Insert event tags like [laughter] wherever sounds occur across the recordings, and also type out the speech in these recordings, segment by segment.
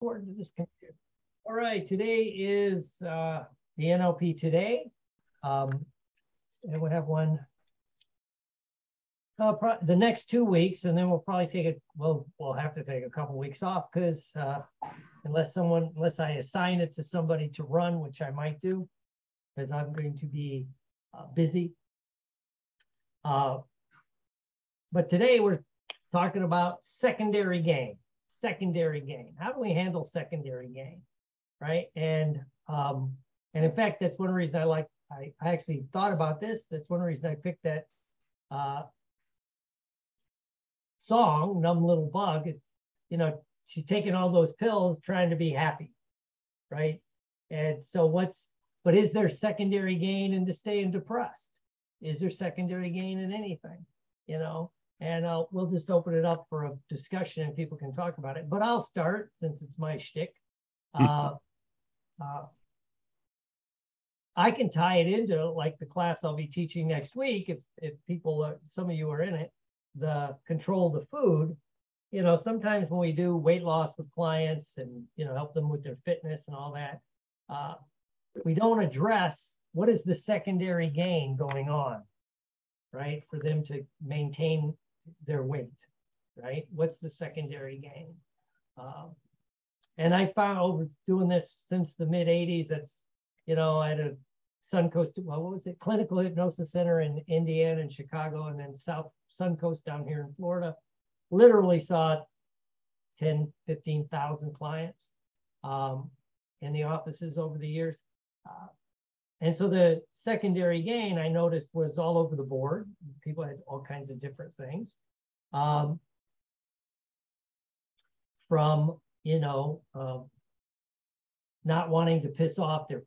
According to this computer. All right, today is uh, the NLP today. Um, and we'll have one uh, the next two weeks, and then we'll probably take it. Well, we'll have to take a couple weeks off because uh, unless someone, unless I assign it to somebody to run, which I might do, because I'm going to be uh, busy. Uh, but today we're talking about secondary gain. Secondary gain. How do we handle secondary gain, right? And um, and in fact, that's one reason I like. I, I actually thought about this. That's one reason I picked that uh, song, "Numb Little Bug." It's you know she's taking all those pills trying to be happy, right? And so what's but is there secondary gain in staying depressed? Is there secondary gain in anything? You know, and uh, we'll just open it up for a discussion and people can talk about it. But I'll start since it's my shtick. Uh, uh, I can tie it into like the class I'll be teaching next week. If if people, are, some of you are in it, the control the food. You know, sometimes when we do weight loss with clients and you know help them with their fitness and all that, uh, we don't address what is the secondary gain going on, right? For them to maintain their weight, right? What's the secondary gain? Um, and I found doing this since the mid 80s, that's, you know, I had a Suncoast, well, what was it? Clinical Hypnosis Center in Indiana and Chicago, and then South Suncoast down here in Florida. Literally saw 10, 15,000 clients um, in the offices over the years. Uh, and so the secondary gain I noticed was all over the board. People had all kinds of different things. Um, from, you know, um, not wanting to piss off their,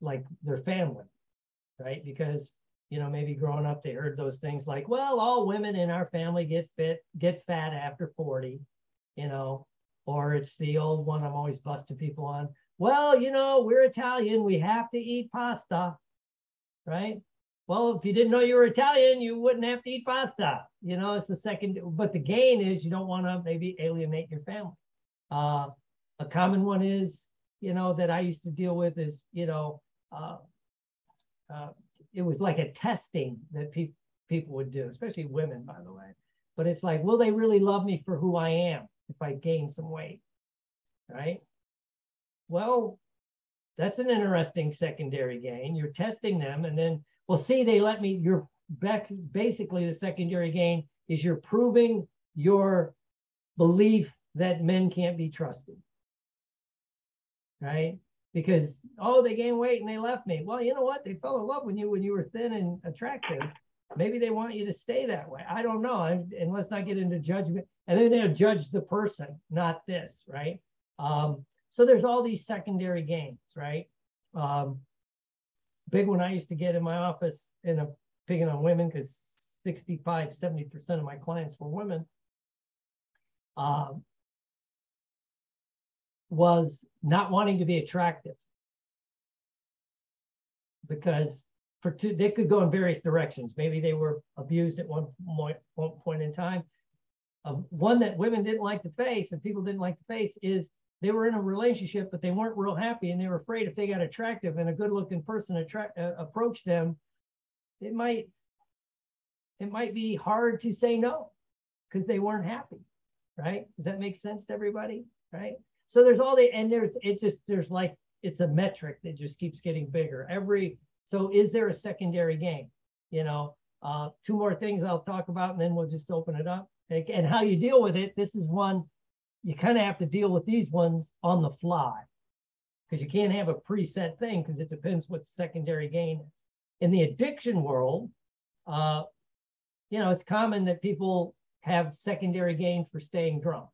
like their family, right? Because, you know, maybe growing up, they heard those things like, well, all women in our family get fit, get fat after 40, you know, or it's the old one I'm always busting people on well, you know, we're Italian, we have to eat pasta, right? Well, if you didn't know you were Italian, you wouldn't have to eat pasta. You know, it's the second, but the gain is you don't want to maybe alienate your family. Uh, a common one is, you know, that I used to deal with is, you know, uh, uh, it was like a testing that pe- people would do, especially women, by the way. But it's like, will they really love me for who I am if I gain some weight? Right. Well, that's an interesting secondary gain. You're testing them, and then, well, see, they let me, you're back, basically the secondary gain is you're proving your belief that men can't be trusted. Right? Because, oh, they gained weight and they left me. Well, you know what? They fell in love with you when you were thin and attractive. Maybe they want you to stay that way. I don't know. and let's not get into judgment. And then they'll judge the person, not this, right? Um, so there's all these secondary gains, right? Um, big one I used to get in my office, and I'm picking on women because 65, 70% of my clients were women, um, was not wanting to be attractive. Because for two, they could go in various directions. Maybe they were abused at one point, one point in time. Um, one that women didn't like to face and people didn't like to face is they were in a relationship, but they weren't real happy, and they were afraid if they got attractive and a good-looking person attract uh, them, it might it might be hard to say no because they weren't happy, right? Does that make sense to everybody, right? So there's all the and there's it just there's like it's a metric that just keeps getting bigger every. So is there a secondary game? You know, uh, two more things I'll talk about, and then we'll just open it up. And how you deal with it. This is one you kind of have to deal with these ones on the fly because you can't have a preset thing because it depends what the secondary gain is. In the addiction world, uh, you know, it's common that people have secondary gain for staying drunk.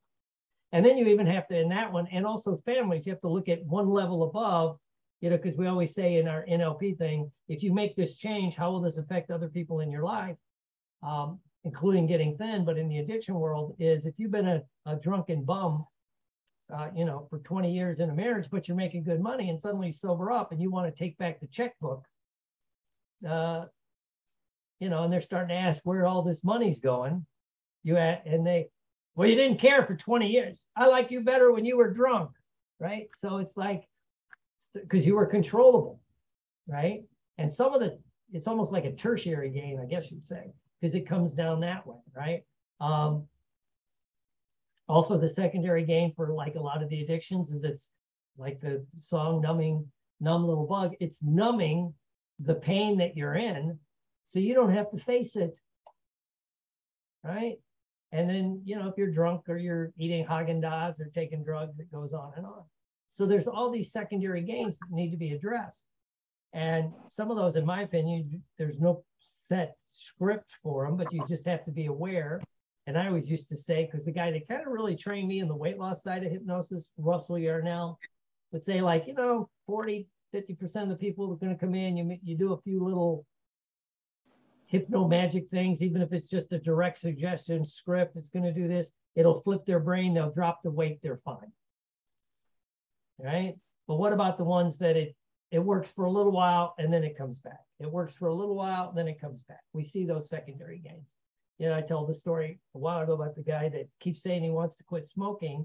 And then you even have to, in that one, and also families, you have to look at one level above, you know, because we always say in our NLP thing, if you make this change, how will this affect other people in your life? Um, including getting thin, but in the addiction world, is if you've been a, a drunken bum, uh, you know, for 20 years in a marriage, but you're making good money and suddenly you sober up and you want to take back the checkbook, uh, you know, and they're starting to ask where all this money's going. You and they, Well, you didn't care for 20 years. I liked you better when you were drunk, right? So it's like, because you were controllable, right? And some of the, it's almost like a tertiary gain, I guess you'd say, because it comes down that way, right? Um, also, the secondary gain for like a lot of the addictions is it's like the song numbing, numb little bug, it's numbing the pain that you're in so you don't have to face it, right? And then, you know, if you're drunk or you're eating Haagen-Dazs or taking drugs, it goes on and on. So there's all these secondary gains that need to be addressed. And some of those, in my opinion, there's no set script for them, but you just have to be aware. And I always used to say, because the guy that kind of really trained me in the weight loss side of hypnosis, Russell Yarnell, would say, like, you know, 40, 50% of the people are going to come in, you, you do a few little hypno magic things, even if it's just a direct suggestion script, it's going to do this. It'll flip their brain. They'll drop the weight. They're fine. Right. But what about the ones that it it works for a little while and then it comes back? It works for a little while, then it comes back. We see those secondary gains. You know, I told the story a while ago about the guy that keeps saying he wants to quit smoking,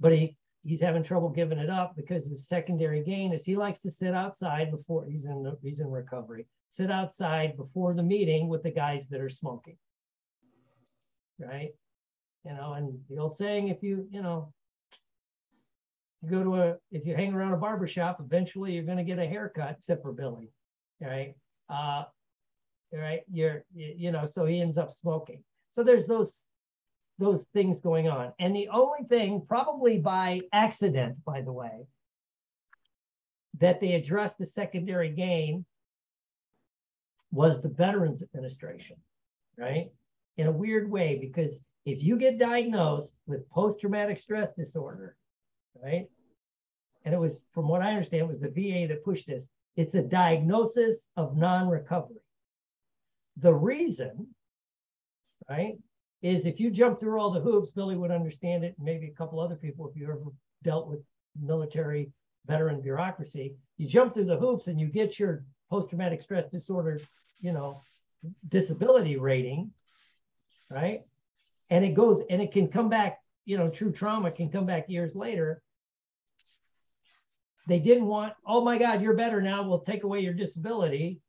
but he he's having trouble giving it up because his secondary gain is he likes to sit outside before he's in he's in recovery sit outside before the meeting with the guys that are smoking. Right? You know, and the old saying, if you, you know, you go to a, if you hang around a barber shop, eventually you're going to get a haircut, except for Billy. Right? Uh, right? You're, you, know, so he ends up smoking. So there's those those things going on. And the only thing, probably by accident, by the way, that they addressed the secondary gain was the Veterans Administration, right? In a weird way, because if you get diagnosed with post traumatic stress disorder, right? And it was, from what I understand, was the VA that pushed this. It's a diagnosis of non recovery. The reason, right, is if you jump through all the hoops, Billy would understand it, and maybe a couple other people, if you ever dealt with military veteran bureaucracy, you jump through the hoops and you get your post traumatic stress disorder you know, disability rating, right? And it goes and it can come back, you know, true trauma can come back years later. They didn't want, oh my God, you're better now. We'll take away your disability.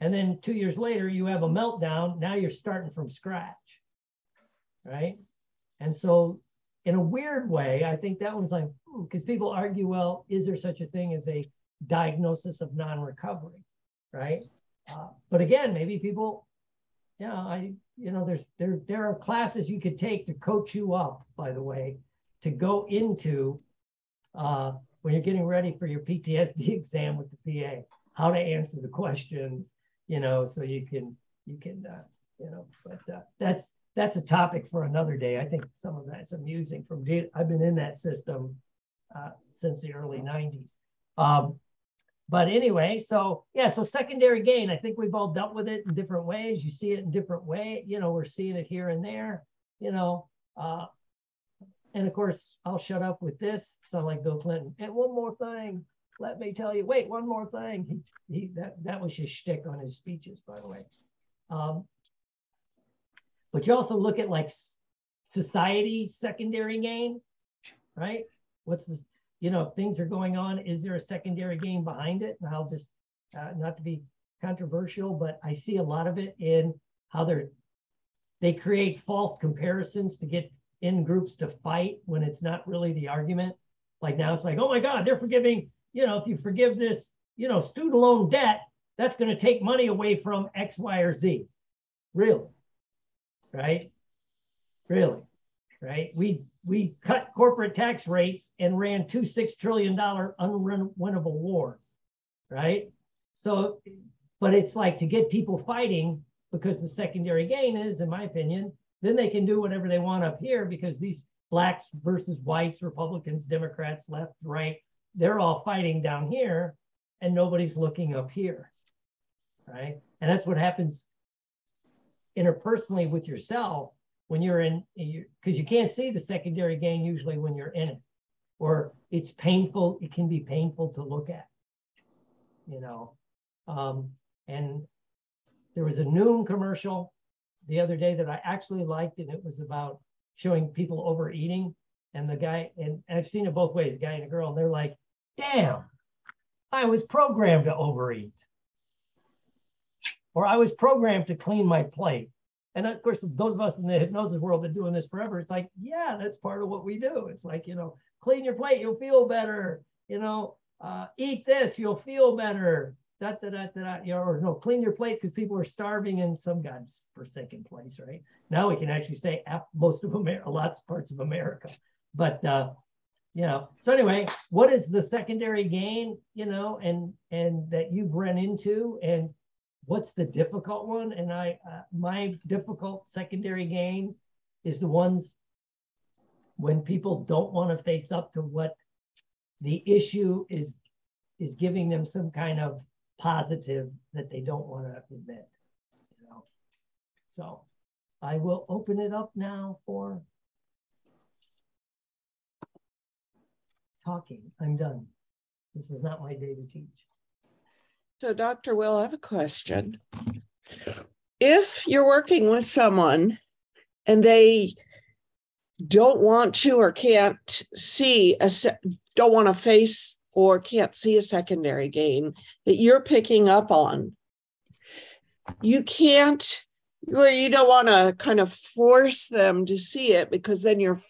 And then two years later, you have a meltdown. Now you're starting from scratch, right? And so, in a weird way, I think that one's like, because hmm, people argue, well, is there such a thing as a diagnosis of non recovery, right? Uh, but again, maybe people, know, I, you know, there's there there are classes you could take to coach you up. By the way, to go into uh, when you're getting ready for your PTSD [laughs] exam with the PA, how to answer the question, you know, so you can you can uh, you know, but uh, that's that's a topic for another day. I think some of that's amusing from I've been in that system uh, since the early 90s. Um, but anyway, so yeah, so secondary gain, I think we've all dealt with it in different ways. You see it in different way. You know, we're seeing it here and there, you know. Uh, and of course, I'll shut up with this. Sound like Bill Clinton. And one more thing, let me tell you. Wait, one more thing. He, he that that was his shtick on his speeches, by the way. Um, but you also look at like society secondary gain, right? What's this? You know, things are going on. Is there a secondary game behind it? And I'll just, uh, not to be controversial, but I see a lot of it in how they're, they create false comparisons to get in groups to fight when it's not really the argument. Like now it's like, oh my God, they're forgiving, you know, if you forgive this, you know, student loan debt, that's going to take money away from X, Y, or Z. Really? Right? Really? Right? We we cut corporate tax rates and ran two six trillion dollar unwinnable wars, right? So, but it's like to get people fighting because the secondary gain is, in my opinion, then they can do whatever they want up here because these blacks versus whites, Republicans, Democrats, left, right, they're all fighting down here and nobody's looking up here, right? And that's what happens interpersonally with yourself when you're in because you can't see the secondary gain usually when you're in it or it's painful it can be painful to look at you know um, and there was a Noom commercial the other day that I actually liked, and it was about showing people overeating. And the guy, and, I've seen it both ways, a guy and a girl, and they're like, damn, I was programmed to overeat. Or I was programmed to clean my plate. And of course, those of us in the hypnosis world have been doing this forever. It's like, yeah, that's part of what we do. It's like, you know, clean your plate, you'll feel better. You know, uh, eat this, you'll feel better. Da, da, da, da, you know, or no, clean your plate because people are starving in some God's forsaken place, right? Now we can actually say most of America, lots of parts of America. But uh, you know, so anyway, what is the secondary gain, you know, and and that you've run into, and what's the difficult one? And I, uh, my difficult secondary gain is the ones when people don't want to face up to what the issue is is giving them some kind of positive that they don't want to admit you know? So i will open it up now for talking. I'm done. This is not my day to teach so dr will i have a question. If you're working with someone and they don't want to or can't see a don't want to face or can't see a secondary gain that you're picking up on you can't or you don't want to kind of force them to see it because then you're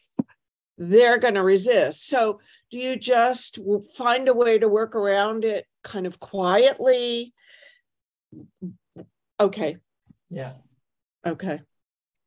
they're going to resist. So do you just find a way to work around it kind of quietly okay yeah okay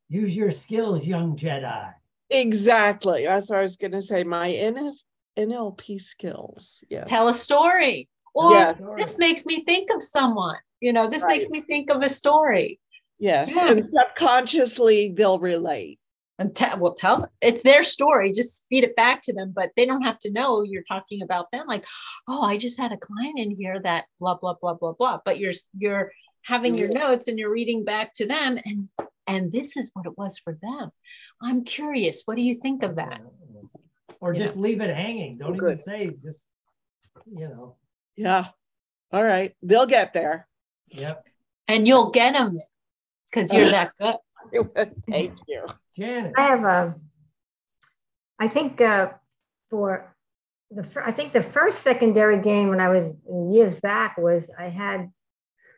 use your skills young jedi Exactly. That's what I was going to say. My NF, NLP skills. Yes. Tell a story. Or yes. this makes me think of someone. You know, this right. makes me think of a story. Yes. Yeah. And subconsciously they'll relate. And tell well, tell it's their story. Just feed it back to them, but they don't have to know you're talking about them. Like, oh, I just had a client in here that blah blah blah blah blah. But you're you're having your notes and you're reading back to them, and and this is what it was for them. I'm curious. What do you think of that? Or just leave it hanging. Don't oh, even say, just, you know. Yeah. All right. They'll get there. Yep. And you'll get them because you're uh-huh. that good. [laughs] Thank you. Janet. I have a, I think uh, for the, I think the first secondary gain when I was years back was I had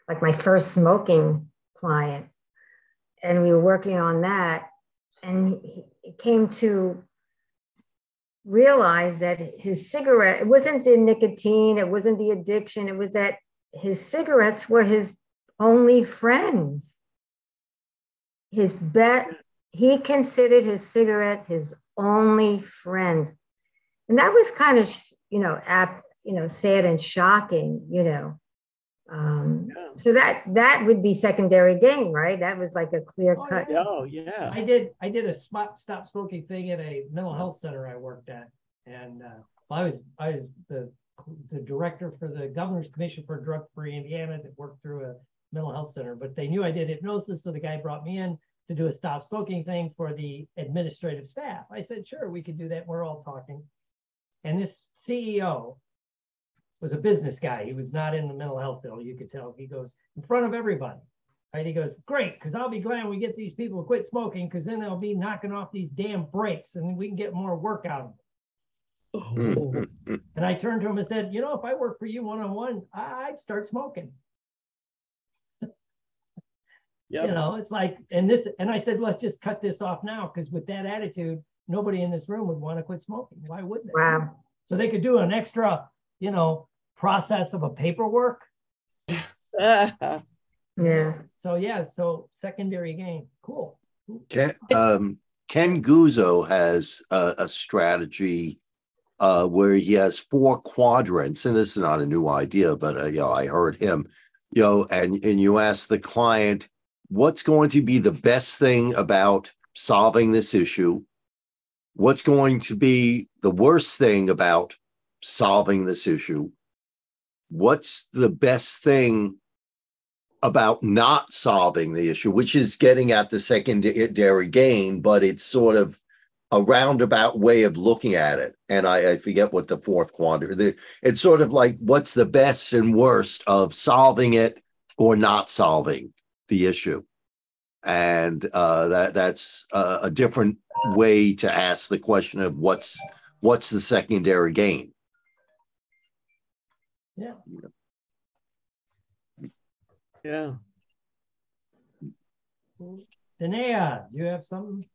like my first smoking client and we were working on that. And he came to realize that his cigarette, it wasn't the nicotine, it wasn't the addiction, it was that his cigarettes were his only friends. His bet, he considered his cigarette his only friend And that was kind of, you know, ap, you know, sad and shocking, you know. Um, yeah. So that that would be secondary gain, right? That was like a clear oh, cut. Yeah. Oh yeah. I did I did a spot stop smoking thing at a mental health center I worked at, and uh, I was I was the the director for the governor's commission for drug free Indiana that worked through a mental health center. But they knew I did hypnosis, so the guy brought me in to do a stop smoking thing for the administrative staff. I said, sure, we could do that. We're all talking. And this CEO was a business guy. He was not in the mental health field. You could tell. He goes in front of everybody. Right? He goes, great, because I'll be glad we get these people to quit smoking, because then they'll be knocking off these damn breaks, and we can get more work out of them. Oh. [laughs] and I turned to him and said, you know, if I work for you one on one, I'd start smoking. Yep. You know, it's like, and this, and I said, let's just cut this off now, because with that attitude, nobody in this room would want to quit smoking. Why would they? Wow. So they could do an extra, you know, process of a paperwork. [laughs] yeah. So yeah, so secondary gain, cool. Ken, um, Ken Guzzo has a, a strategy uh, where he has four quadrants, and this is not a new idea, but uh, you know, I heard him, you know, and and you ask the client, what's going to be the best thing about solving this issue? What's going to be the worst thing about solving this issue? what's the best thing about not solving the issue, which is getting at the secondary gain, but it's sort of a roundabout way of looking at it. And I, I forget what the fourth quadrant. It's sort of like what's the best and worst of solving it or not solving the issue. and uh, that that's a, a different way to ask the question of what's what's the secondary gain. Yeah. Yeah. Danae, do you have something?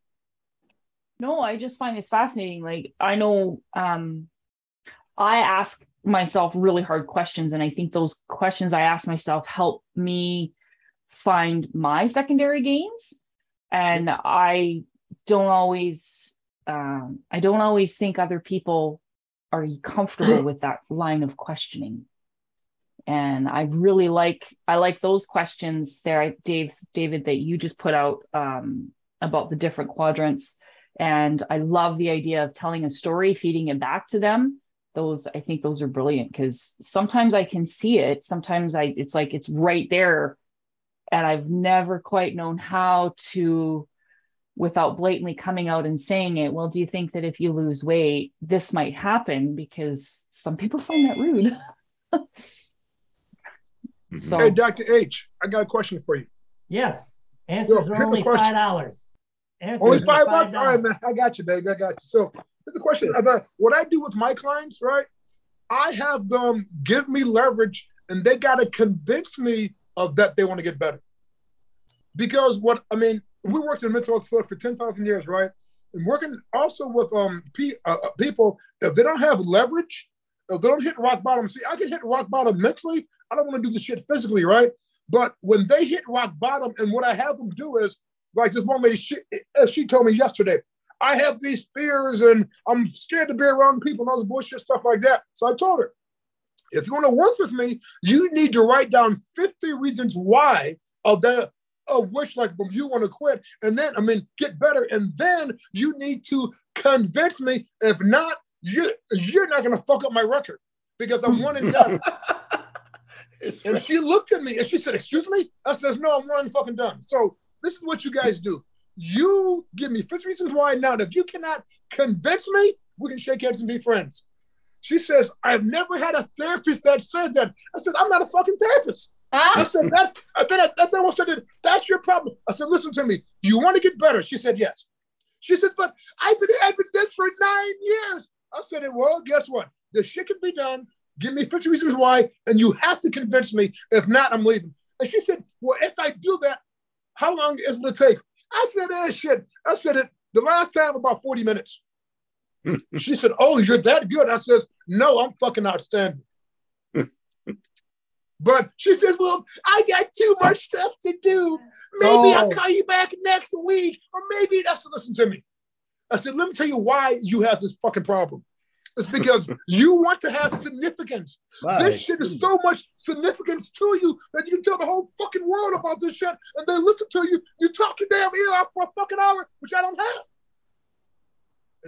No, I just find this fascinating. Like I know um I ask myself really hard questions and I think those questions I ask myself help me find my secondary gains and I don't always um I don't always think other people are comfortable [clears throat] with that line of questioning. And i really like i like those questions there dave david that you just put out um, about the different quadrants. And i love the idea of telling a story feeding it back to them. Those i think those are brilliant because sometimes i can see it sometimes i it's like it's right there and i've never quite known how to without blatantly coming out and saying it well do you think that if you lose weight this might happen because some people find that rude [laughs] mm-hmm. So, hey, Dr. H, I got a question for you. Yes. Answers Yo, are only five dollars. Only five bucks? All right, man. I got you, baby. I got you. So here's the question about what I do with my clients, right? I have them give me leverage and they got to convince me of that they want to get better. Because what I mean, we worked in mental health field for 10,000 years, right? And working also with um pe- uh, uh people, if they don't have leverage, if they don't hit rock bottom, see, I can hit rock bottom mentally. I don't want to do the shit physically, right? But when they hit rock bottom, and what I have them do is, like this one lady, she, she told me yesterday, I have these fears and I'm scared to be around people and all this bullshit stuff like that. So I told her, if you want to work with me, you need to write down 50 reasons why of that of which like you want to quit and then I mean get better. And then you need to convince me. If not, you you're not gonna fuck up my record because I'm one and done. [laughs] and right. she looked at me and she said, "Excuse me." I says, "No, I'm one and fucking done." So this is what you guys do. You give me 50 reasons why now. If you cannot convince me, we can shake hands and be friends. She says, I've never had a therapist that said that. I said, I'm not a fucking therapist. I said, that, then, I, then I said, that's your problem. I said, listen to me. You want to get better? She said, yes. She said, but I've been, been this for nine years. I said, well, guess what? The shit can be done. Give me 50 reasons why, and you have to convince me. If not, I'm leaving. And she said, well, if I do that, how long is it going to take? I said, eh, shit. I said it the last time about 40 minutes. [laughs] she said, oh, you're that good. I says, no, I'm fucking outstanding. [laughs] but she says, well, I got too much stuff to do. Maybe oh. I'll call you back next week. Or maybe that's to listen to me. I said, let me tell you why you have this fucking problem. It's because [laughs] you want to have significance. Right. This shit is so much significance to you that you can tell the whole fucking world about this shit and they listen to you. You talk your damn ear off for a fucking hour, which I don't have.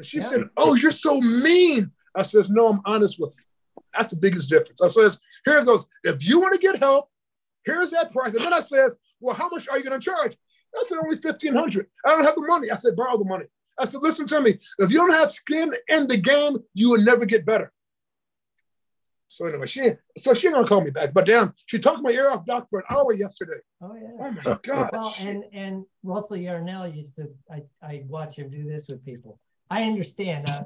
And she yeah. said, Oh, you're so mean. I says, No, I'm honest with you. That's the biggest difference. I says, Here it goes. If you want to get help, here's that price. And then I says, Well, how much are you going to charge? I said, Only 1500 I don't have the money. I said, Borrow the money. I said, listen to me. If you don't have skin in the game, you will never get better. So anyway, she so she ain't gonna call me back. But damn, she talked my ear off, doc, for an hour yesterday. Oh yeah. Oh my god. Well, and and Russell Yarnell used to. I I watch him do this with people. I understand. Uh,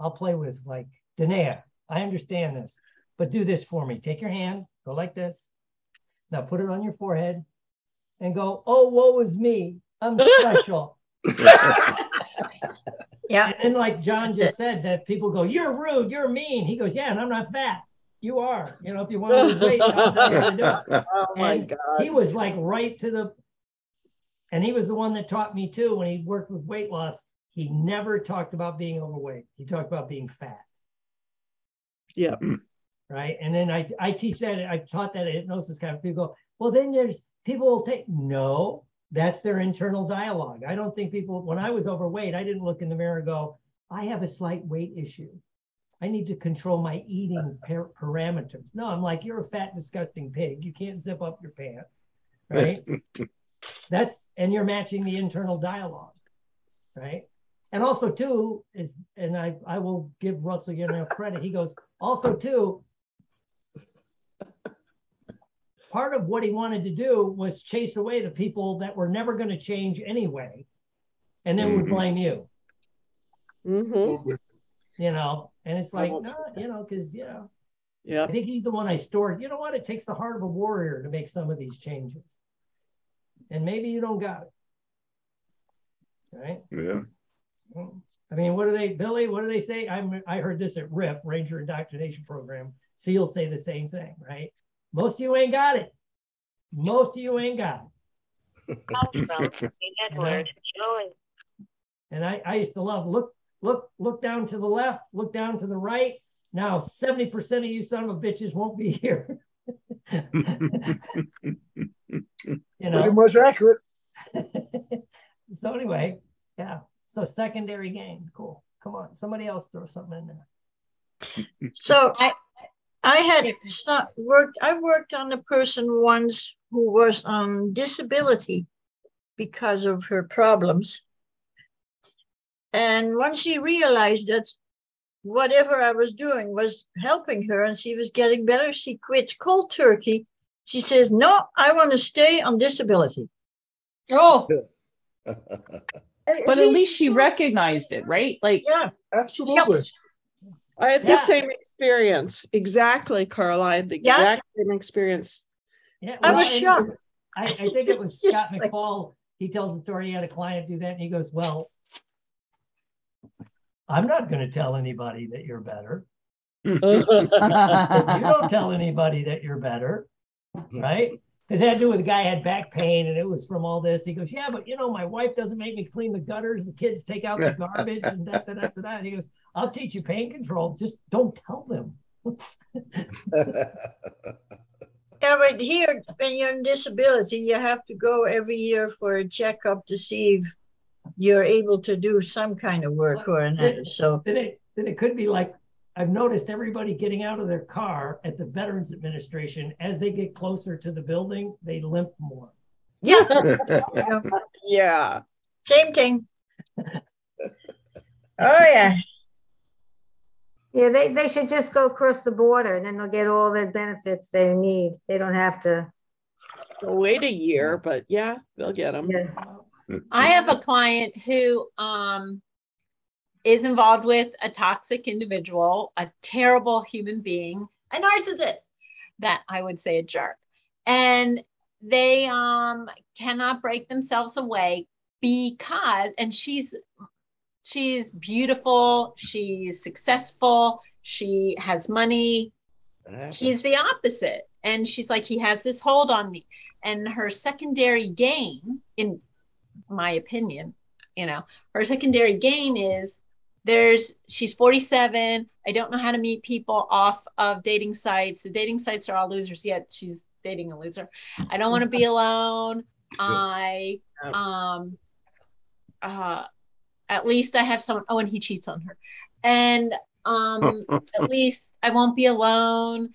I'll play with like Danae. I understand this, but do this for me. Take your hand, go like this. Now put it on your forehead, and go. Oh, woe is me. I'm [laughs] special. Yeah. And like John just said, that people go, You're rude, you're mean. He goes, Yeah, and I'm not fat. You are. You know, if you want to lose weight, [laughs] Oh my and God. He was like right to the and he was the one that taught me too when he worked with weight loss. He never talked about being overweight. He talked about being fat. Yeah. [clears throat] Right. And then I, I teach that, I taught that at hypnosis kind of people go, well, then there's people will take no, that's their internal dialogue. I don't think people, when I was overweight, I didn't look in the mirror and go, I have a slight weight issue. I need to control my eating [laughs] par- parameters. No, I'm like, you're a fat, disgusting pig. You can't zip up your pants, right? [laughs] That's, and you're matching the internal dialogue, right? And also, too, is, and I, I will give Russell you know credit. He goes, also, too, part of what he wanted to do was chase away the people that were never going to change anyway, and then would Mhm. blame you. Mm-hmm. You know, and it's like, no, you know, because you know, Yeah. I think he's the one I stored. You know what? It takes the heart of a warrior to make some of these changes, and maybe you don't got it. Right? Yeah. I mean, what do they, Billy? What do they say? I'm, I heard this at RIP, Ranger Indoctrination Program. SEAL say the same thing, right? Most of you ain't got it. Most of you ain't got it. [laughs] Edward, Joey. And I, I used to love look, look, look down to the left, look down to the right. Now 70% of you son of a bitches won't be here. [laughs] you know, Pretty know. much accurate. [laughs] so anyway, yeah. So secondary gain, cool. Come on, somebody else throw something in there. So I- I had start, worked, I worked on a person once who was on disability because of her problems. And once she realized that whatever I was doing was helping her and she was getting better, she quit cold turkey. She says, No, I want to stay on disability. Oh, [laughs] But at least she recognized it, right? Like, Yeah. Absolutely. I had the Yeah. same experience. Exactly, Carl. I had the Yeah. exact same experience. Yeah, I was and shocked. I, I think it was [laughs] Scott Like- McFall. He tells the story. He had a client do that, and he goes, "Well, I'm not going to tell anybody that you're better. [laughs] You don't tell anybody that you're better, right?" Because it had to do with the guy had back pain, and it was from all this. He goes, "Yeah, but you know, my wife doesn't make me clean the gutters. The kids take out the [laughs] garbage, and that, that, that, that." And he goes, "I'll teach you pain control. Just don't tell them." [laughs] Yeah, but here, when you're on disability, you have to go every year for a checkup to see if you're able to do some kind of work or another. So, then it then it could be like I've noticed everybody getting out of their car at the Veterans Administration as they get closer to the building, they limp more. yeah, [laughs] yeah. same thing. [laughs] Oh, yeah. Yeah, they, they should just go across the border and then they'll get all the benefits they need. They don't have to. They'll wait a year, but yeah, they'll get them. Yeah. I have a client who um, is involved with a toxic individual, a terrible human being, a narcissist, that I would say a jerk. And they um, cannot break themselves away because, and she's she's beautiful, she's successful, she has money, he's the opposite. And she's like he has this hold on me. And her secondary gain in my opinion you know her secondary gain is there's she's 47 i don't know how to meet people off of dating sites. The dating sites are all losers. Yet she's dating a loser. I don't want to be alone. [laughs] I um uh at least i have someone oh and he cheats on her. And um at [laughs] least I won't be alone.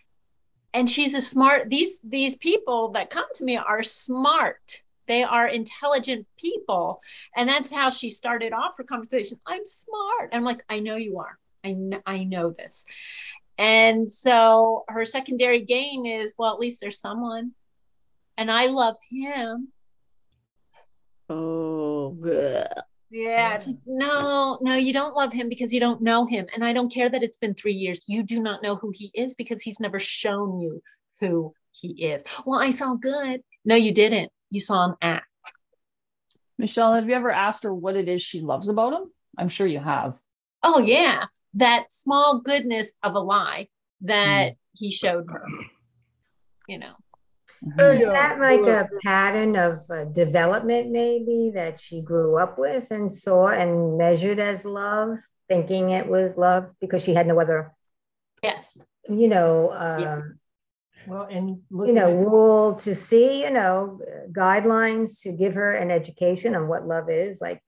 And she's a smart, these these people that come to me are smart. They are intelligent people. And that's how she started off her conversation. I'm smart. I'm like, I know you are. I know, I know this. And so her secondary gain is, well, at least there's someone. And I love him. Oh, bleh. Yeah, it's like, no, no, you don't love him because you don't know him. And I don't care that it's been three years. You do not know who he is because he's never shown you who he is. Well, I saw good. No, you didn't. You saw him act. Michelle, have you ever asked her what it is she loves about him? I'm sure you have. Oh, yeah. That small goodness of a lie that he showed her. You know, Is uh, that like a pattern of uh, development, maybe that she grew up with and saw and measured as love, thinking it was love because she had no other, yes. you know, Yeah. um, Well, and you know, at- rule to see, you know, guidelines to give her an education on what love is. Like,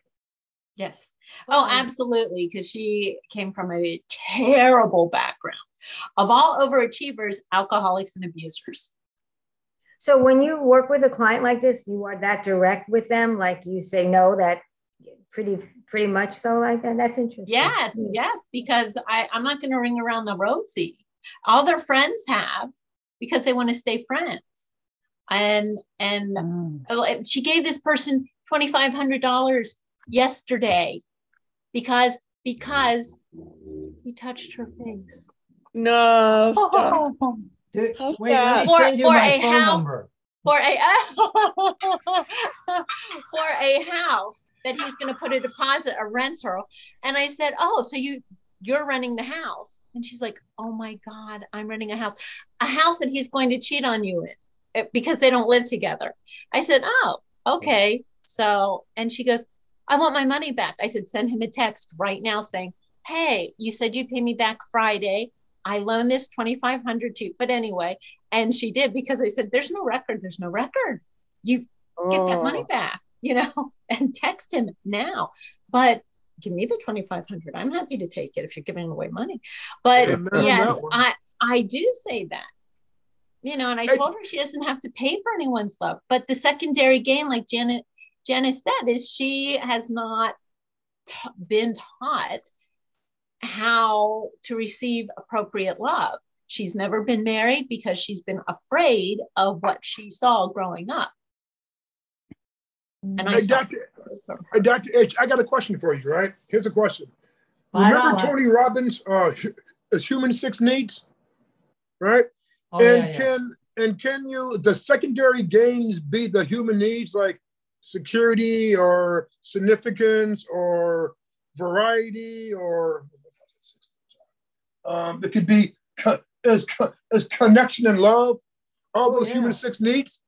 Yes. Oh, absolutely. Because she came from a terrible background of all overachievers, alcoholics, and abusers. so when you work with a client like this, you are that direct with them, like you say no, that pretty, pretty much so like that. That's interesting. Yes, hmm. yes, because I, I'm not going to ring around the rosy. All their friends have because they want to stay friends. and and Mm. oh, she gave this person twenty five hundred dollars yesterday because because he touched her face No, stop. Dude, How's wait, that? send you For- for a house- number. for a [laughs] for a house that he's going to put a deposit a rental and i said oh so you you're renting the house and she's like oh my god i'm renting a house a house that he's going to cheat on you in because they don't live together i said oh okay so and she goes i want my money back i said send him a text right now saying hey you said you'd pay me back friday i loaned this 2500 to you but anyway and she did because I said, There's no record, there's no record. You get that money Oh. back, you know, [laughs] and text him now. But give me the 2500 I'm happy to take it if you're giving away money. But yes. I I do say that. You know, and I Hey. told her she doesn't have to pay for anyone's love. But the secondary gain, like Janet Janice said, is she has not t- been taught how to receive appropriate love. She's never been married because she's been afraid of what she saw growing up. And I Hey, Dr. Hey, Dr. H, I got a question for you, right? Here's a question. Fire Remember away. Tony Robbins, uh, hu- human six needs, right? Oh, and yeah. can and can you the secondary gains be the human needs like security or significance or variety or um, it could be as co- as connection and love, all Oh, those yeah. human six needs.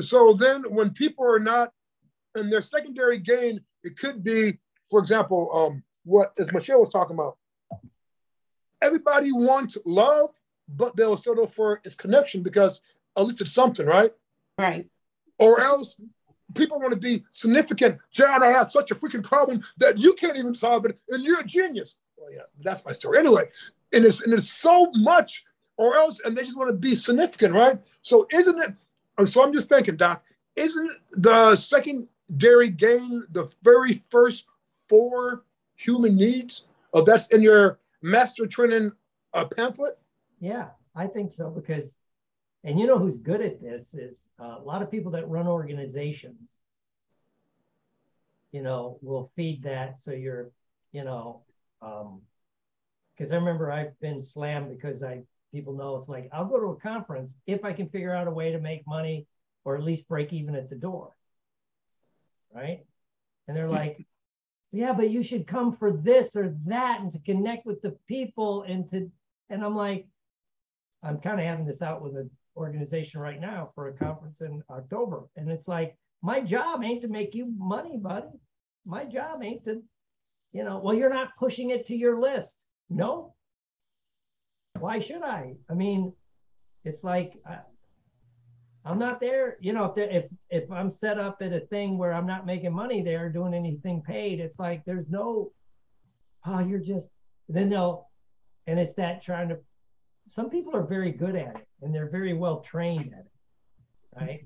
So then, when people are not and their secondary gain, it could be, for example, um, what as Michelle was talking about. Everybody wants love, but they'll settle for its connection because at least it's something, right? right. Or else people want to be significant. John, I have such a freaking problem that you can't even solve it, and you're a genius. Well, yeah, that's my story. Anyway, and it's and it's so much, or else, and they just want to be significant, right? So isn't it? So I'm just thinking, Doc, isn't the secondary gain the very first four human needs? Of that's in your master training uh, pamphlet. Yeah, I think so because, and you know who's good at this is uh, a lot of people that run organizations. You know, will feed that so you're, you know, because I remember I've been slammed because I people know it's like I'll go to a conference if I can figure out a way to make money or at least break even at the door, right? And they're like, yeah, but you should come for this or that and to connect with the people and to, and I'm like, I'm kind of having this out with an organization right now for a conference in October. And it's like, my job ain't to make you money, buddy. My job ain't to, you know, well, you're not pushing it to your list. No. Why should I? I mean, it's like, I'm not there, you know, if, if if I'm set up at a thing where I'm not making money there, doing anything paid, it's like there's no, oh, you're just, then they'll, and it's that trying to, some people are very good at it and they're very well trained at it, right?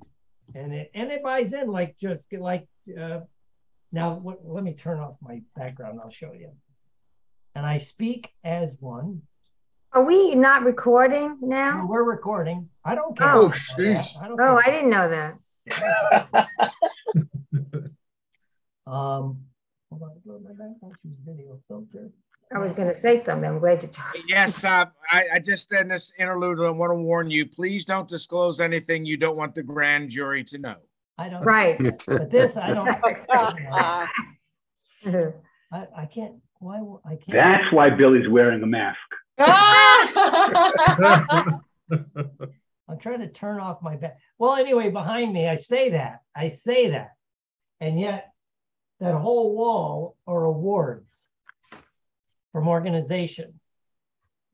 And it and it buys in like just like uh, now. Let me turn off my background. I'll show you. And I speak as one. Are we not recording Well, now? we're recording. I don't care. Oh, jeez. I don't Oh, care. I didn't know that. [laughs] Um, hold on, go to my background, choose video filter. I was going to say something. I'm glad you told. Yes, uh, I, I just in this interlude, I want to warn you, please don't disclose anything you don't want the grand jury to know. I don't. Right. [laughs] But this, I don't. [laughs] I, I can't. Why? w- I can't. That's why Billy's wearing a mask. Ah! [laughs] I'm trying to turn off my back. Well, anyway, behind me, I say that. I say that. And yet, that whole wall are awards from organizations.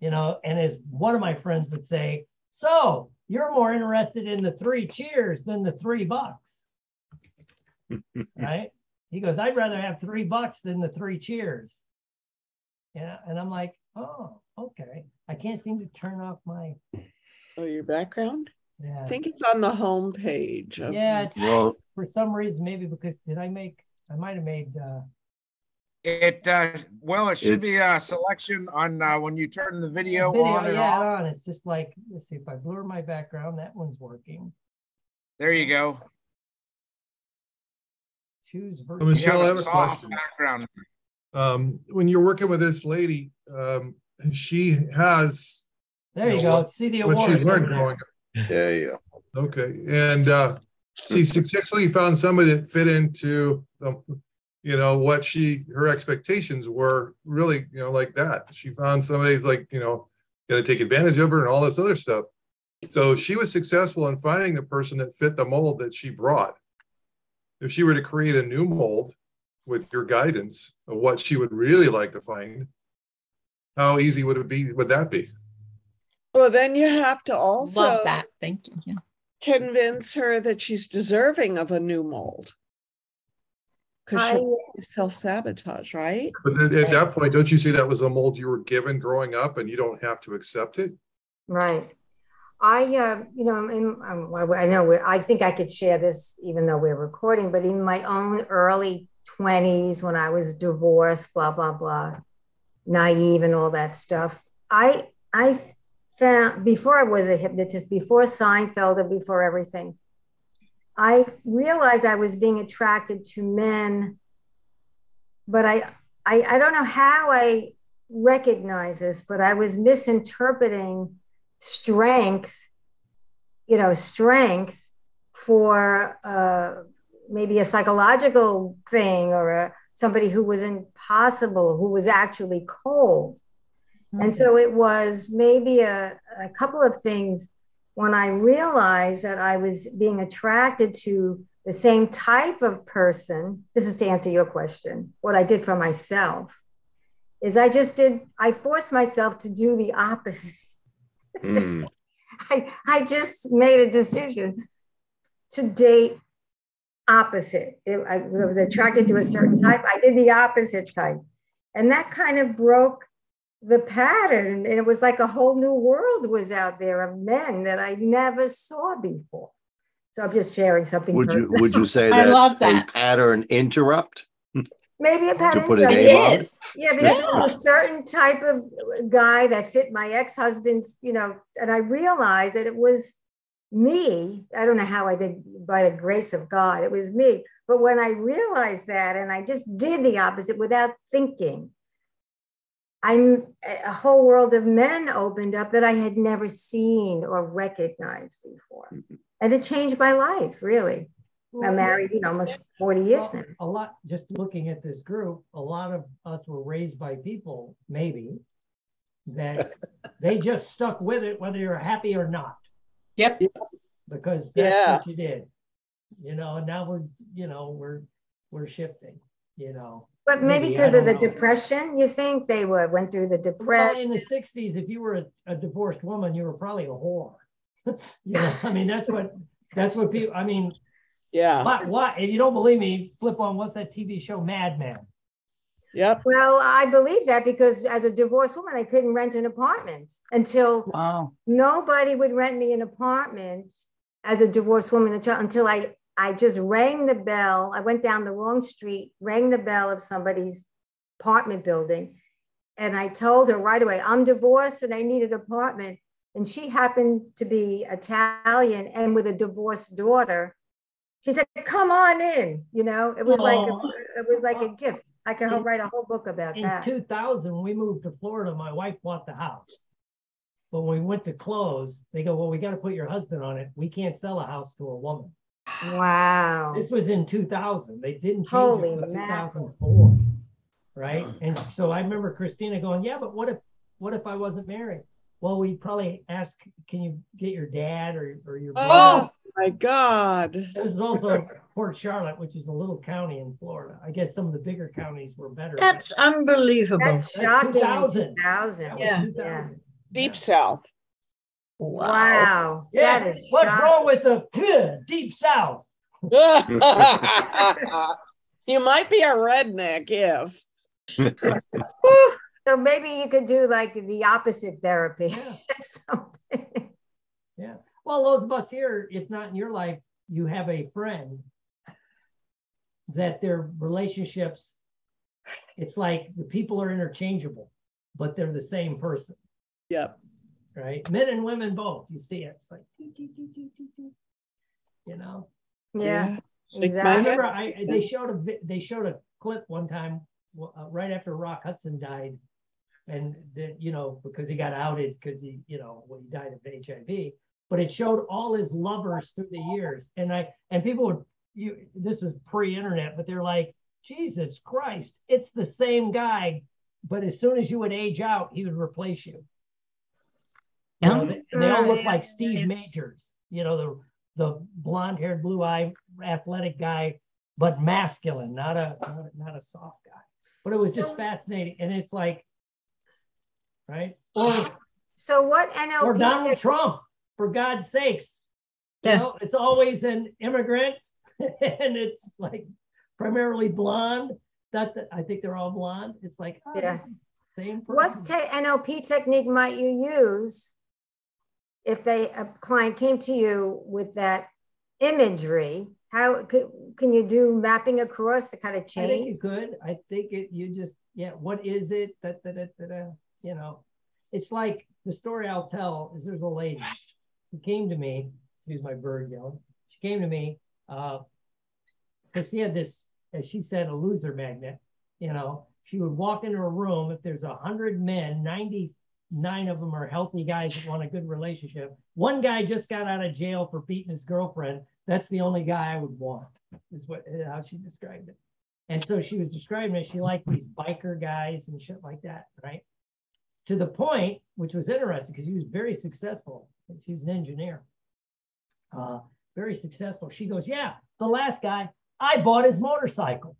You know, and as one of my friends would say, so you're more interested in the three cheers than the three bucks. [laughs] right? He goes, I'd rather have three bucks than the three cheers. Yeah. And I'm like, oh, okay. I can't seem to turn off my Oh, your background? yeah. I think it's on the home page. Of, Yeah, it's, Well, for some reason, maybe because did I make? I might have made. uh It, uh, well, it should be a selection on, uh, when you turn the video video. on and yeah, on. It's just like let's see if I blur my background. That one's working. There you go. Choose So. Michelle, I have have a a soft question. background. Um, when you're working with this lady, um, she has There you know, go. See the what she awards. learned growing up. There you go. Okay, and uh, she successfully found somebody that fit into the, you know, what she her expectations were really, you know, like that. She found somebody's like, you know, gonna take advantage of her and all this other stuff. So she was successful in finding the person that fit the mold that she brought. If she were to create a new mold with your guidance of what she would really like to find, how easy would it be? Would that be? Well, then you have to also Love that. Thank you. Yeah. convince her that she's deserving of a new mold. Because I, she self sabotage, right? But at, at that point, don't you see that was a mold you were given growing up and you don't have to accept it? right. I, uh, you know, in, um, well, I know I think I could share this even though we're recording, but in my own early 20s when I was divorced, blah, blah, blah, naive and all that stuff, I, I found before I was a hypnotist, before Seinfeld and before everything, I realized I was being attracted to men, but I, I, I don't know how I recognize this, but I was misinterpreting strength, you know, strength for uh, maybe a psychological thing or a, somebody who was impossible, who was actually cold. And so it was maybe a, a couple of things when I realized that I was being attracted to the same type of person. This is to answer your question. What I did for myself is I just did, I forced myself to do the opposite. Mm. [laughs] I, I just made a decision to date opposite. It- I was attracted to a certain type. I did the opposite type. And that kind of broke the pattern. And it was like a whole new world was out there of men that I never saw before. So I'm just sharing something. Would you would you say [laughs] I love that's a pattern interrupt? Maybe a pattern. to put a right? name on It it? is. Yeah, because there was a certain type of guy that fit my ex-husband's, you know, and I realized that it was me. I don't know how I did by the grace of God, it was me. But when I realized that and I just did the opposite without thinking, I'm a whole world of men opened up that I had never seen or recognized before. Mm-hmm. And it changed my life, really. I'm married, you know, almost 40 years Well, now. A lot, just looking at this group, a lot of us were raised by people, maybe, that [laughs] they just stuck with it, whether you're happy or not, Yep. because that's Yeah. what you did. You know, and now we're, you know, we're, we're shifting, you know. But maybe Maybe, because of the know. depression, you think they were went through the depression. Well, depression. in the sixties, if you were a, a divorced woman, you were probably a whore. [laughs] you know, I mean, that's what, that's what people, I mean, Yeah. why, why, if you don't believe me, flip on, what's that TV show, Mad Men? Yep. Well, I believe that because as a divorced woman, I couldn't rent an apartment until Wow. nobody would rent me an apartment as a divorced woman until, I I just rang the bell. I went down the wrong street, rang the bell of somebody's apartment building, and I told her right away, I'm divorced and I need an apartment. And she happened to be Italian and with a divorced daughter. She said, "Come on in." You know, it was like a, it was like a gift. I could write a whole book about that. In 2000, we moved to Florida, my wife bought the house. But when we went to close, they go, well, we got to put your husband on it. We can't sell a house to a woman. Wow. This was in 2000. They didn't change Holy it until 2004. Right. And so I remember Christina going, yeah, but what if, what if I wasn't married? Well, we probably ask, can you get your dad or, or your oh, brother? Oh my God. This is also Port Charlotte, which is a little county in Florida. I guess some of the bigger counties were better. but That's unbelievable. That's That's shocking. 2000. 2000. that was Yeah. 2000. Deep South. Wow. Yeah. That is What's shocking. wrong with the deep south? [laughs] you might be a redneck if. [laughs] So maybe you could do like the opposite therapy. Yeah. [laughs] Yeah. Well, those of us here, if not in your life, you have a friend that their relationships, it's like the people are interchangeable, but they're the same person, Yep. right? Men and women both. You see it. It's like, doo, doo, doo, doo, doo, doo. you know. Yeah, Like exactly. I remember I they showed a they showed a clip one time uh, right after Rock Hudson died, and that you know because he got outed because he you know when he died of HIV, but it showed all his lovers through the years, and I and people would you this was pre-internet, but they're like Jesus Christ, it's the same guy, but as soon as you would age out, he would replace you. You know, they, and they all look like Steve Majors, you know, the the blonde haired, blue eyed, athletic guy, but masculine, not a, not a not a soft guy. But it was just fascinating. And it's like, right? Or So what NLP or Donald tech- Trump, for God's sakes. You know, it's always an immigrant [laughs] and it's like primarily blonde. That that- I think they're all blonde. It's like, oh, Yeah. same person. What te- NLP technique might you use if they a client came to you with that imagery? How could, can you do mapping across the kind of change? I think you could. I think it. You just yeah. What is it? That that that that. You know, it's like the story I'll tell is there's a lady who came to me. Excuse my bird yelling. She came to me. Uh, because she had this, as she said, a loser magnet. You know, she would walk into a room if there's a hundred men, ninety nine of them are healthy guys that want a good relationship. One guy just got out of jail for beating his girlfriend. That's the only guy I would want. Is what how she described it. And so she was describing it. She liked these biker guys and shit like that, right? To the point, which was interesting because she was very successful. She was an engineer, uh, very successful. She goes, "Yeah, the last guy, I bought his motorcycle."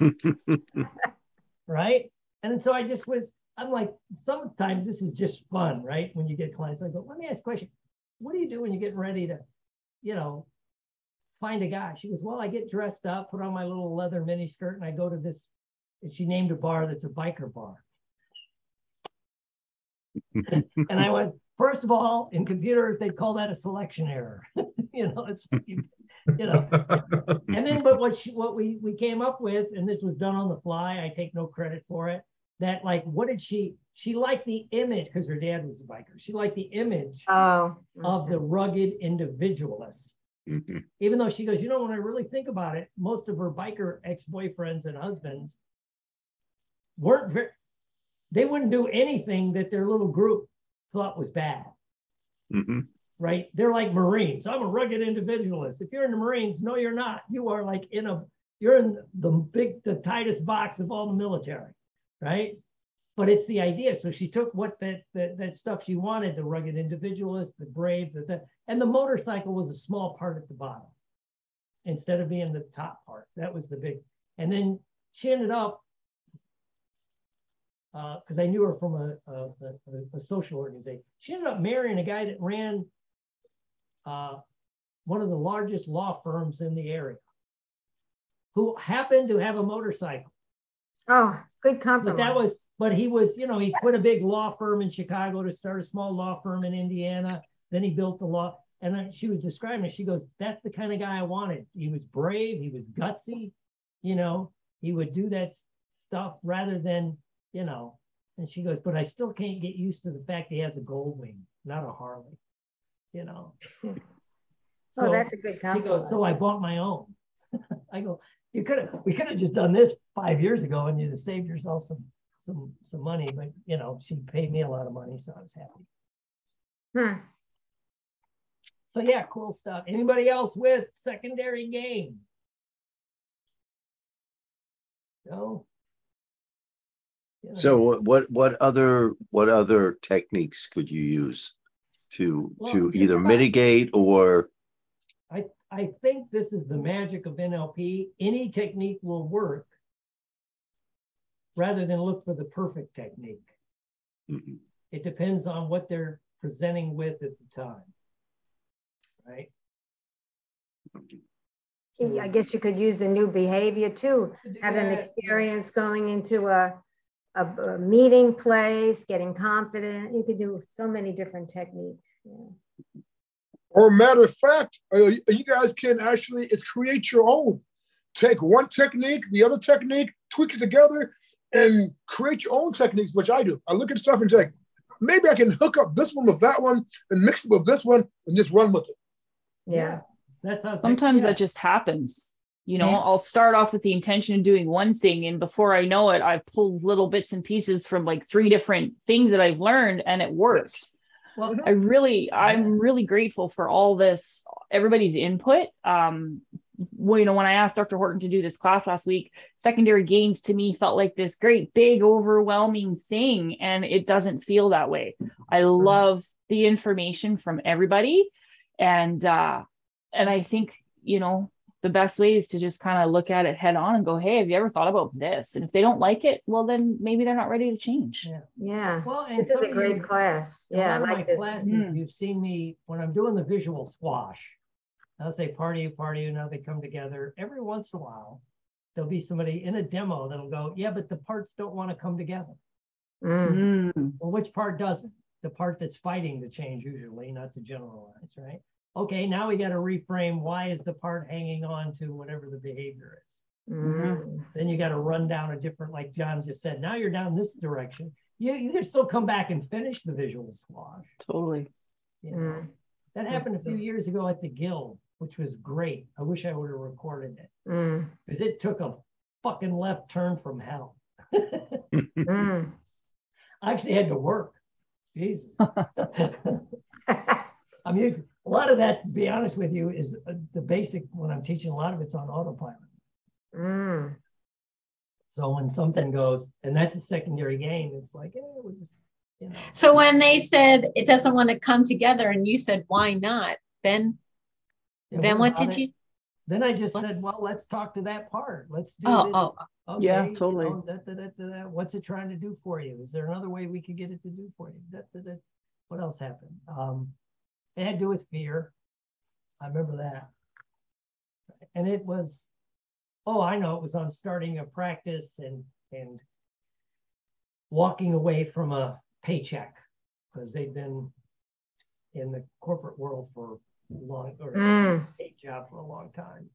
[laughs] right? And so I just was, I'm like, sometimes this is just fun, right? When you get clients, I go, let me ask a question. What do you do when you're getting ready to, you know, find a guy? She goes, well, I get dressed up, put on my little leather mini skirt, and I go to this. And she named a bar that's a biker bar. [laughs] and I went, first of all, in computers, they call that a selection error. [laughs] you know, it's you know. And then, but what she, what we we came up with, and this was done on the fly. I take no credit for it. That like, what did she? She liked the image because her dad was a biker. She liked the image Oh, of the rugged individualist. Mhm. Even though she goes, you know, when I really think about it, most of her biker ex-boyfriends and husbands weren't very, they wouldn't do anything that their little group thought was bad, Mhm. right? They're like Marines. I'm a rugged individualist. If you're in the Marines, no, you're not. You are like in a, you're in the big, the tightest box of all the military, right? But it's the idea. So she took what that that, that stuff she wanted, the rugged individualist, the brave, the, the and the motorcycle was a small part at the bottom instead of being the top part. That was the big. And then she ended up because I knew her from a, a, a, a social organization. She ended up marrying a guy that ran uh, one of the largest law firms in the area, who happened to have a motorcycle. oh, good But that was, but he was, you know, he quit a big law firm in Chicago to start a small law firm in Indiana. Then he built the law. And she was describing it. She goes, That's the kind of guy I wanted. He was brave, he was gutsy, you know, he would do that stuff rather than, you know. And she goes, But I still can't get used to the fact he has a gold wing, not a Harley, you know. [laughs] Oh, So that's a good she goes, So I bought my own. [laughs] I go, You could have, we could have just done this five years ago and you'd have saved yourself some some some money, but you know, she paid me a lot of money, so I was happy. Hmm. So yeah, cool stuff. Anybody else with secondary gain? No. You know, So what- what what other what other techniques could you use to Well, to just either about- mitigate or I I think this is the magic of NLP. Any technique will work rather than look for the perfect technique. Mhm. It depends on what they're presenting with at the time. Right? Yeah, I guess you could use the new behavior too. Have them Yeah, yeah. experience going into a, a, a meeting place, getting confident. You could do so many different techniques. Yeah. Or matter of fact, uh, you guys can actually it's create your own. Take one technique, the other technique, tweak it together, and create your own techniques, which I do. I look at stuff and say, maybe I can hook up this one with that one and mix it with this one and just run with it. Yeah. That's how. Sometimes yeah. that just happens. You know, Yeah. I'll start off with the intention of doing one thing, and before I know it, I've pulled little bits and pieces from like three different things that I've learned, and it works. Well, I really, I'm really grateful for all this, everybody's input. Um, well, you know, when I asked Dr. Horton to do this class last week, secondary gains to me felt like this great, big, overwhelming thing, and it doesn't feel that way. I love the information from everybody, and uh, and I think you know the best way is to just kind of look at it head on and go, hey, have you ever thought about this? And if they don't like it, well, then maybe they're not ready to change. Yeah. Yeah. Well, and This is a great you- class. Yeah, I lot my like this. classes, Mm. you've seen me when I'm doing the visual squash. I'll say party, party, and now they come together. Every once in a while, there'll be somebody in a demo that'll go, yeah, but the parts don't want to come together. Mm. Mm. Well, which part doesn't? The part that's fighting the change usually, not to generalize, right? Okay, now we got to reframe. Why is the part hanging on to whatever the behavior is? Mm. Then you got to run down a different, like John just said. Now you're down this direction. You you can still come back and finish the visual squash. Totally. You know? Mm. That happened a few years ago at the Guild, which was great. I wish I would have recorded it Mm. because it took a fucking left turn from hell. [laughs] Mm. I actually had to work. Jesus. [laughs] [laughs] I'm used. A lot of that, to be honest with you, is uh, the basic. When I'm teaching, a lot of it's on autopilot. Mm. So when something goes, and that's a secondary gain, it's like, eh, we just, you know. So when they said it doesn't want to come together and you said, why not? Then, Yeah, then what what did it? you? Then I just said, well, let's talk to that part. Let's do Oh, this. oh, Yeah, Okay, you totally. know, da, da, da, da, da. What's it trying to do for you? Is there another way we could get it to do for you? What else happened? Um, it had to do with fear. I remember that. And it was, oh, I know it was on starting a practice and and walking away from a paycheck because they'd been in the corporate world for long or Mm. a job for a long time,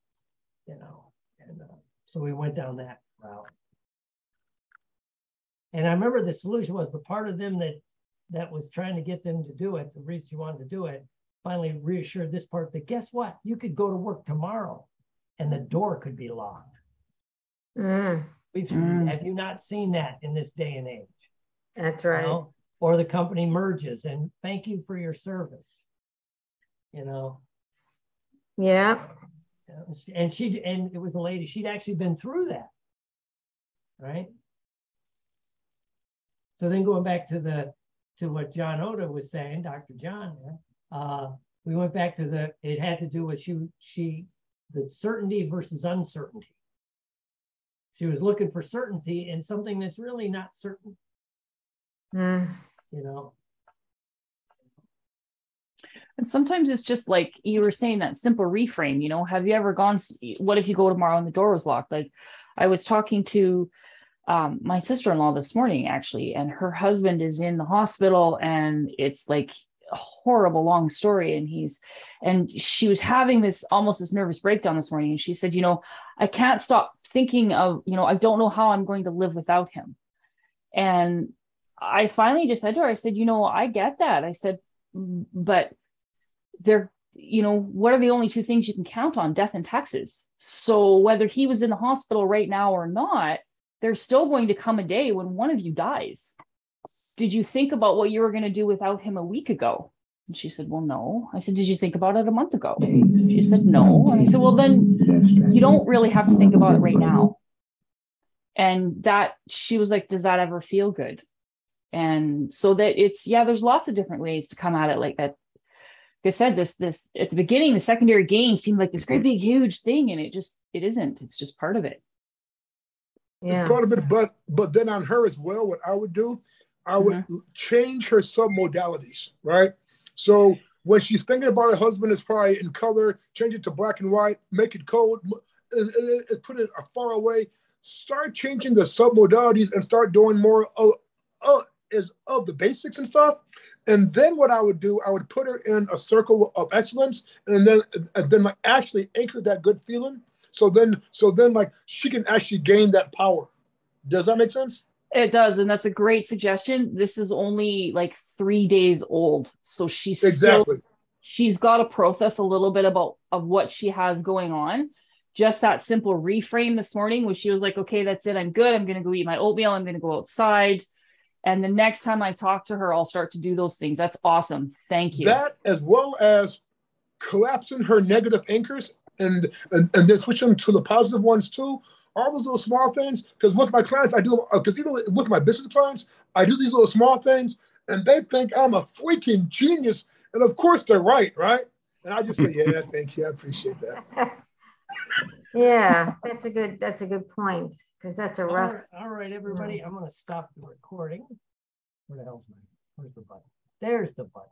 you know. And uh, so we went down that route. And I remember the solution was the part of them that that was trying to get them to do it, the reason you wanted to do it, finally reassured this part that guess what? You could go to work tomorrow and the door could be locked. Mm. We've seen, Mm. have you not seen that in this day and age? That's you right. know? Or the company merges and thank you for your service. You know, Yeah. and she and it was a lady, she'd actually been through that. Right. So then going back to the to what John Oda was saying, Dr. John, uh, we went back to the it had to do with she she the certainty versus uncertainty. She was looking for certainty in something that's really not certain, Mm. you know. And sometimes it's just like you were saying that simple reframe, you know, have you ever gone, what if you go tomorrow and the door was locked? Like I was talking to um, my sister-in-law this morning actually, and her husband is in the hospital and it's like horrible long story. And he's, and she was having this almost this nervous breakdown this morning. And she said, you know, I can't stop thinking of, you know, I don't know how I'm going to live without him. And I finally just said to her, I said, you know, I get that. I said, "Mm, but they're you know what are the only two things you can count on death and taxes so whether he was in the hospital right now or not there's still going to come a day when one of you dies did you think about what you were going to do without him a week ago? And she said well no. I said did you think about it a month ago? She said no. And i said well then you don't really have to think about it right now. And that she was like does that ever feel good? And so that it's yeah there's lots of different ways to come at it. Like that like I said, this this at the beginning, the secondary gain seemed like this great big huge thing, and it just it isn't. It's just part of it. Yeah. part of it, but but then on her as well, what I would do, I would mm-hmm. change her submodalities, right? So when she's thinking about her husband, it's probably in color, change it to black and white, make it cold, put it far away. Start changing the submodalities and start doing more of, of, is of the basics and stuff. And then what I would do, I would put her in a circle of excellence, and then and then like actually anchor that good feeling. So then, so then like she can actually gain that power. Does that make sense? It does, and that's a great suggestion. This is only like three days old, so she's Exactly. still she's got to process a little bit about of what she has going on. Just that simple reframe this morning where she was like okay that's it. I'm good. I'm going to go eat my oatmeal. I'm going to go outside. And the next time i talk to her i'll start to do those things. That's awesome. Thank you. That as well as collapsing her negative anchors and and, and then switching them to the positive ones too. All those little small things. Because with my clients, I do uh, because even with my business clients, I do these little small things, and they think I'm a freaking genius. And of course, they're right, right? And I just say, yeah, [laughs] thank you, I appreciate that. [laughs] Yeah, that's a good, that's a good point, because that's a rough. right, all right, everybody, mm. I'm gonna stop the recording. Where the hell's my, where's the button? There's the button.